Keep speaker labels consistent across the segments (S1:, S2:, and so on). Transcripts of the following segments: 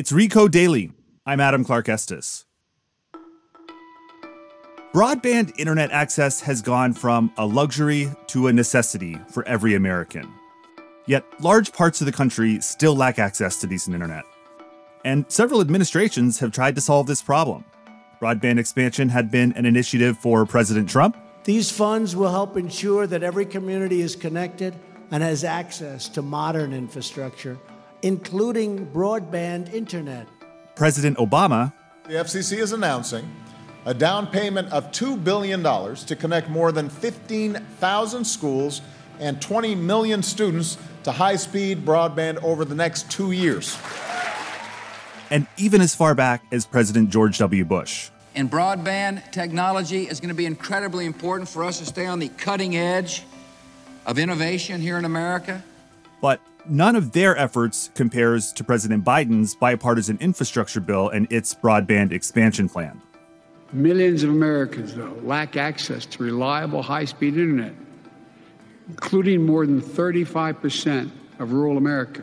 S1: It's Recode Daily. I'm Adam Clark Estes. Broadband internet access has gone from a luxury to a necessity for every American. Yet, large parts of the country still lack access to decent internet. And several administrations have tried to solve this problem. Broadband expansion had been an initiative for President Trump.
S2: These funds will help ensure that every community is connected and has access to modern infrastructure, including broadband internet.
S1: President Obama.
S3: The FCC is announcing a down payment of $2 billion to connect more than 15,000 schools and 20 million students to high speed broadband over the next two years.
S1: And even as far back as President George W. Bush.
S4: And broadband technology is going to be incredibly important for us to stay on the cutting edge of innovation here in America.
S1: But none of their efforts compares to President Biden's bipartisan infrastructure bill and its broadband expansion plan.
S5: Millions of Americans, though, lack access to reliable high speed internet, including more than 35% of rural America.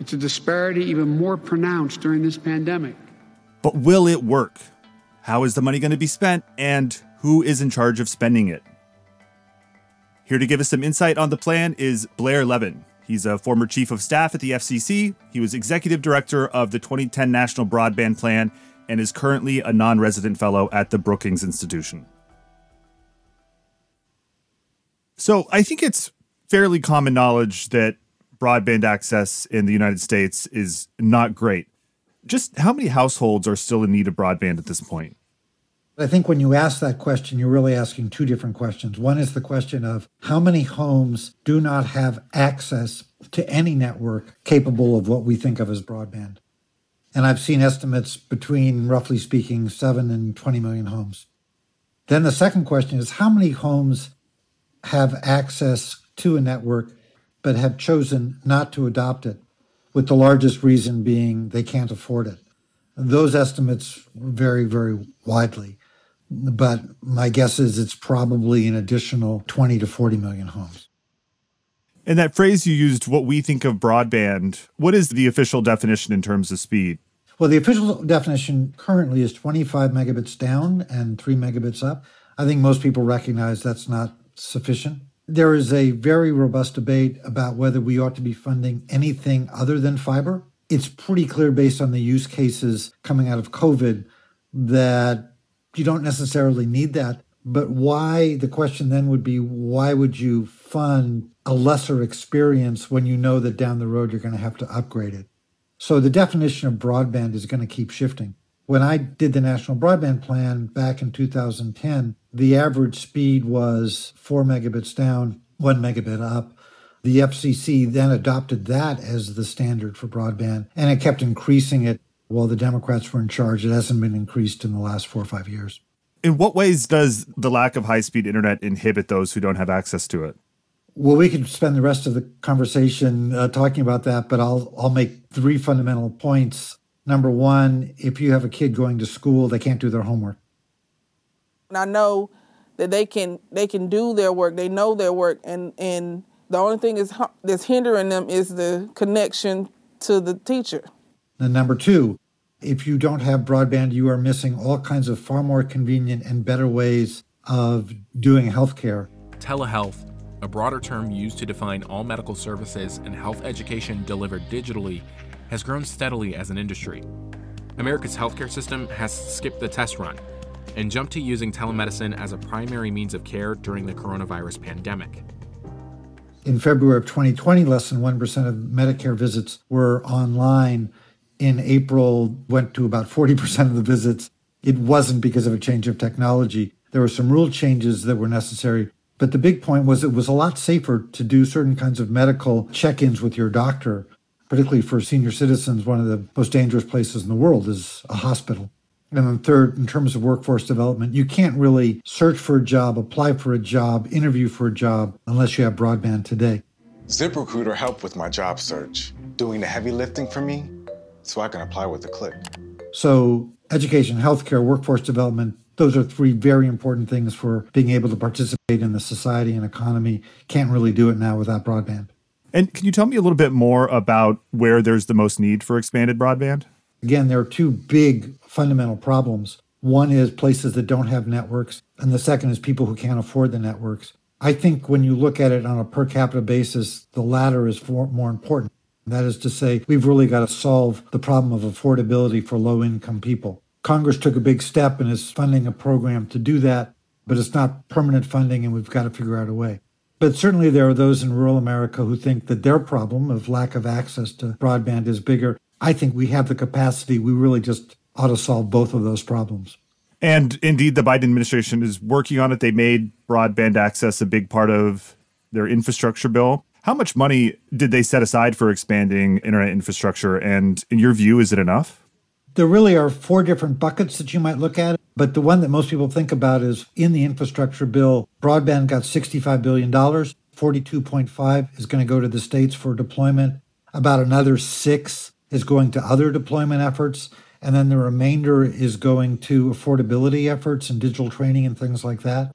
S5: It's a disparity even more pronounced during this pandemic.
S1: But will it work? How is the money going to be spent? And who is in charge of spending it? Here to give us some insight on the plan is Blair Levin. He's a former chief of staff at the FCC. He was executive director of the 2010 National Broadband Plan and is currently a non resident fellow at the Brookings Institution. So I think it's fairly common knowledge that broadband access in the United States is not great. Just how many households are still in need of broadband at this point?
S6: I think when you ask that question, you're really asking two different questions. One is the question of how many homes do not have access to any network capable of what we think of as broadband. And I've seen estimates between, roughly speaking, 7 and 20 million homes. Then the second question is how many homes have access to a network but have chosen not to adopt it, with the largest reason being they can't afford it. Those estimates vary very widely, but my guess is it's probably an additional 20 to 40 million homes.
S1: And that phrase you used, what we think of broadband, what is the official definition in terms of speed?
S6: Well, the official definition currently is 25 megabits down and 3 megabits up. I think most people recognize that's not sufficient. There is a very robust debate about whether we ought to be funding anything other than fiber. It's pretty clear based on the use cases coming out of COVID that you don't necessarily need that. But why, the question then would be, why would you fund a lesser experience when you know that down the road you're going to have to upgrade it? So the definition of broadband is going to keep shifting. When I did the National Broadband Plan back in 2010, the average speed was four megabits down, one megabit up. The FCC then adopted that as the standard for broadband, and it kept increasing it while the Democrats were in charge. It hasn't been increased in the last four or five years.
S1: In what ways does the lack of high speed internet inhibit those who don't have access to it?
S6: Well, we could spend the rest of the conversation uh, talking about that, but I'll I'll make three fundamental points. Number one, if you have a kid going to school, they can't do their homework.
S7: And I know that they can they can do their work. They know their work, and and the only thing is that's hindering them is the connection to the teacher.
S6: And number two, if you don't have broadband, you are missing all kinds of far more convenient and better ways of doing healthcare.
S8: Telehealth a broader term used to define all medical services and health education delivered digitally, has grown steadily as an industry. America's healthcare system has skipped the test run and jumped to using telemedicine as a primary means of care during the coronavirus pandemic.
S6: In February of 2020, less than 1% of Medicare visits were online. In April, went to about 40% of the visits. It wasn't because of a change of technology. There were some rule changes that were necessary But the big point was it was a lot safer to do certain kinds of medical check ins with your doctor, particularly for senior citizens. One of the most dangerous places in the world is a hospital. And then third, in terms of workforce development, you can't really search for a job, apply for a job, interview for a job unless you have broadband today.
S9: ZipRecruiter helped with my job search, doing the heavy lifting for me so I can apply with a click.
S6: So, education, healthcare, workforce development, those are three very important things for being able to participate in the society and economy. Can't really do it now without broadband.
S1: And can you tell me a little bit more about where there's the most need for expanded broadband?
S6: Again, there are two big fundamental problems. One is places that don't have networks, and the second is people who can't afford the networks. I think when you look at it on a per capita basis, the latter is more important. That is to say, we've really got to solve the problem of affordability for low income people. Congress took a big step and is funding a program to do that, but it's not permanent funding, and we've got to figure out a way. But certainly, there are those in rural America who think that their problem of lack of access to broadband is bigger. I think we have the capacity. We really just ought to solve both of those problems.
S1: And indeed, the Biden administration is working on it. They made broadband access a big part of their infrastructure bill. How much money did they set aside for expanding internet infrastructure? And in your view, is it enough?
S6: There really are four different buckets that you might look at, but the one that most people think about is in the infrastructure bill, broadband got $65 billion. 42.5 is going to go to the states for deployment. About another six is going to other deployment efforts. And then the remainder is going to affordability efforts and digital training and things like that.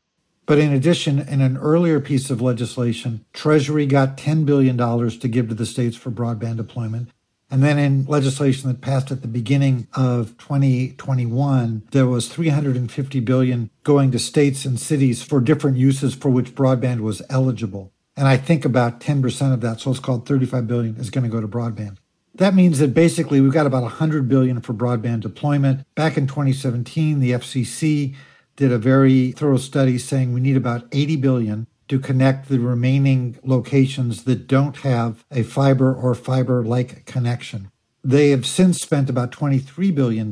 S6: But in addition, in an earlier piece of legislation, Treasury got $10 billion to give to the states for broadband deployment. And then in legislation that passed at the beginning of 2021, there was 350 billion going to states and cities for different uses for which broadband was eligible. And I think about 10% of that, so it's called 35 billion, is going to go to broadband. That means that basically we've got about 100 billion for broadband deployment. Back in 2017, the FCC did a very thorough study saying we need about 80 billion to connect the remaining locations that don't have a fiber or fiber like connection. They have since spent about $23 billion,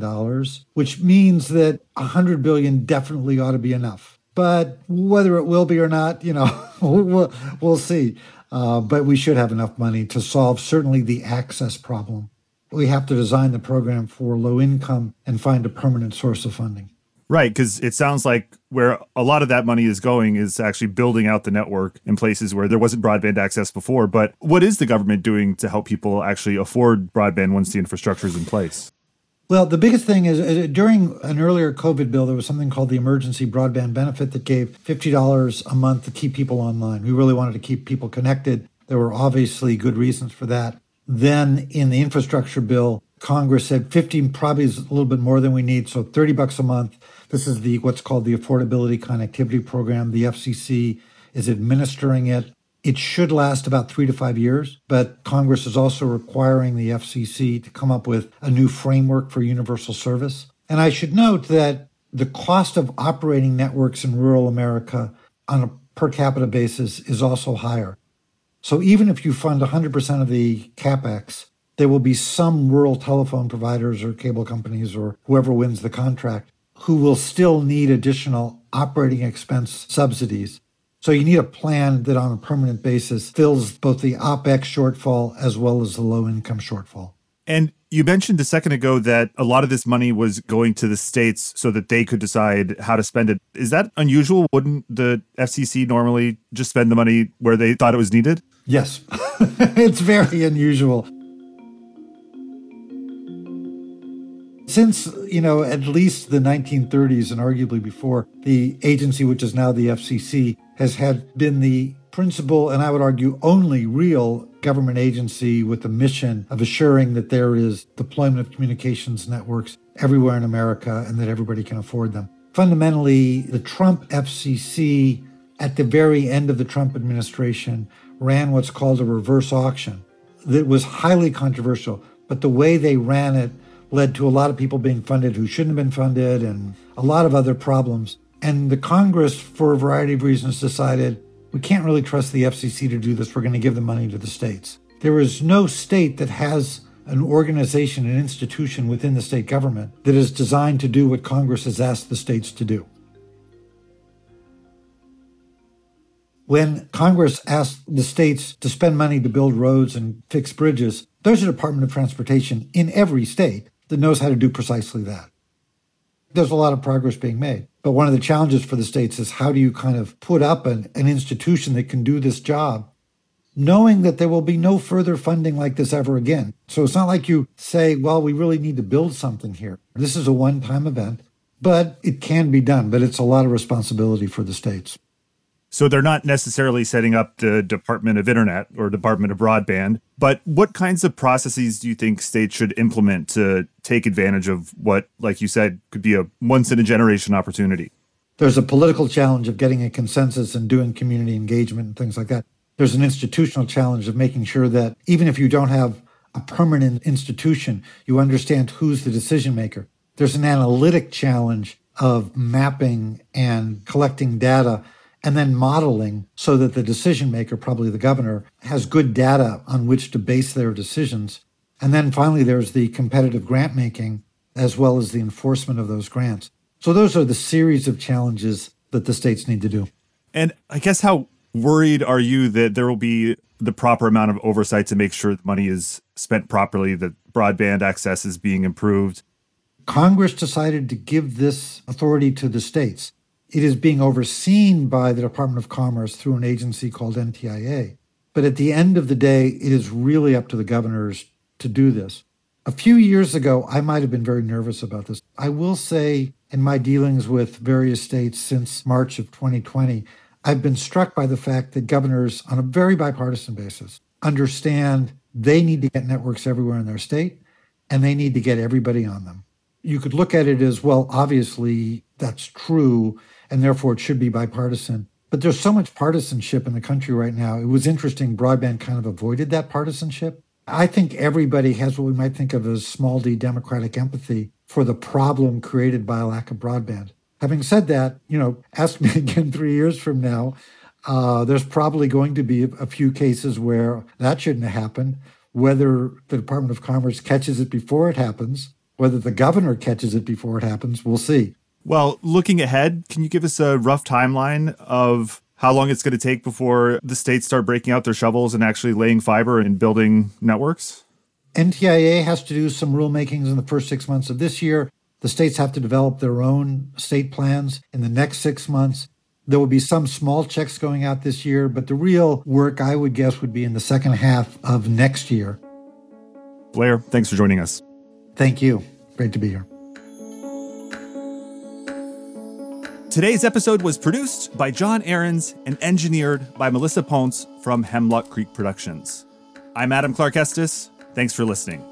S6: which means that 100 billion definitely ought to be enough. But whether it will be or not, you know, we'll, we'll see. Uh, but we should have enough money to solve certainly the access problem. We have to design the program for low income and find a permanent source of funding.
S1: Right, because it sounds like where a lot of that money is going is actually building out the network in places where there wasn't broadband access before. But what is the government doing to help people actually afford broadband once the infrastructure is in place?
S6: Well, the biggest thing is uh, during an earlier COVID bill, there was something called the emergency broadband benefit that gave $50 a month to keep people online. We really wanted to keep people connected. There were obviously good reasons for that. Then in the infrastructure bill, Congress said 15 probably is a little bit more than we need, so 30 bucks a month this is the what's called the Affordability Connectivity Program. The FCC is administering it. It should last about three to five years, but Congress is also requiring the FCC to come up with a new framework for universal service. And I should note that the cost of operating networks in rural America on a per capita basis is also higher. So even if you fund 100% of the capex, there will be some rural telephone providers or cable companies or whoever wins the contract who will still need additional operating expense subsidies. So you need a plan that on a permanent basis fills both the OPEX shortfall as well as the low income shortfall.
S1: And you mentioned a second ago that a lot of this money was going to the states so that they could decide how to spend it. Is that unusual? Wouldn't the FCC normally just spend the money where they thought it was needed?
S6: Yes, it's very unusual. Since, you know, at least the 1930s and arguably before, the agency, which is now the FCC, has had been the principal and I would argue only real government agency with the mission of assuring that there is deployment of communications networks everywhere in America and that everybody can afford them. Fundamentally, the Trump FCC at the very end of the Trump administration ran what's called a reverse auction that was highly controversial, but the way they ran it led to a lot of people being funded who shouldn't have been funded and a lot of other problems. And the Congress, for a variety of reasons, decided we can't really trust the FCC to do this. We're going to give the money to the states. There is no state that has an organization, an institution within the state government that is designed to do what Congress has asked the states to do. When Congress asked the states to spend money to build roads and fix bridges, there's a Department of Transportation in every state that knows how to do precisely that. There's a lot of progress being made. But one of the challenges for the states is how do you kind of put up an, an institution that can do this job, knowing that there will be no further funding like this ever again. So it's not like you say, well, we really need to build something here. This is a one time event, but it can be done. But it's a lot of responsibility for the states.
S1: So they're not necessarily setting up the Department of Internet or Department of Broadband, but what kinds of processes do you think states should implement to take advantage of what, like you said, could be a once in a generation opportunity?
S6: There's a political challenge of getting a consensus and doing community engagement and things like that. There's an institutional challenge of making sure that even if you don't have a permanent institution, you understand who's the decision maker. There's an analytic challenge of mapping and collecting data and then modeling so that the decision maker, probably the governor, has good data on which to base their decisions. And then finally, there's the competitive grant making as well as the enforcement of those grants. So those are the series of challenges that the states need to do.
S1: And I guess how worried are you that there will be the proper amount of oversight to make sure the money is spent properly, that broadband access is being improved?
S6: Congress decided to give this authority to the states. It is being overseen by the Department of Commerce through an agency called NTIA. But at the end of the day, it is really up to the governors to do this. A few years ago, I might have been very nervous about this. I will say, in my dealings with various states since March of 2020, I've been struck by the fact that governors, on a very bipartisan basis, understand they need to get networks everywhere in their state and they need to get everybody on them. You could look at it as well, obviously, that's true and therefore it should be bipartisan. But there's so much partisanship in the country right now. It was interesting, broadband kind of avoided that partisanship. I think everybody has what we might think of as small d democratic empathy for the problem created by a lack of broadband. Having said that, you know, ask me again three years from now. Uh, there's probably going to be a few cases where that shouldn't have happened. Whether the Department of Commerce catches it before it happens, whether the governor catches it before it happens, we'll see.
S1: Well, looking ahead, can you give us a rough timeline of how long it's going to take before the states start breaking out their shovels and actually laying fiber and building networks?
S6: NTIA has to do some rulemakings in the first six months of this year. The states have to develop their own state plans in the next six months. There will be some small checks going out this year, but the real work, I would guess, would be in the second half of next year.
S1: Blair, thanks for joining us.
S6: Thank you. Great to be here.
S1: Today's episode was produced by John Ehrens and engineered by Melissa Ponce from Hemlock Creek Productions. I'm Adam Clark Estes. Thanks for listening.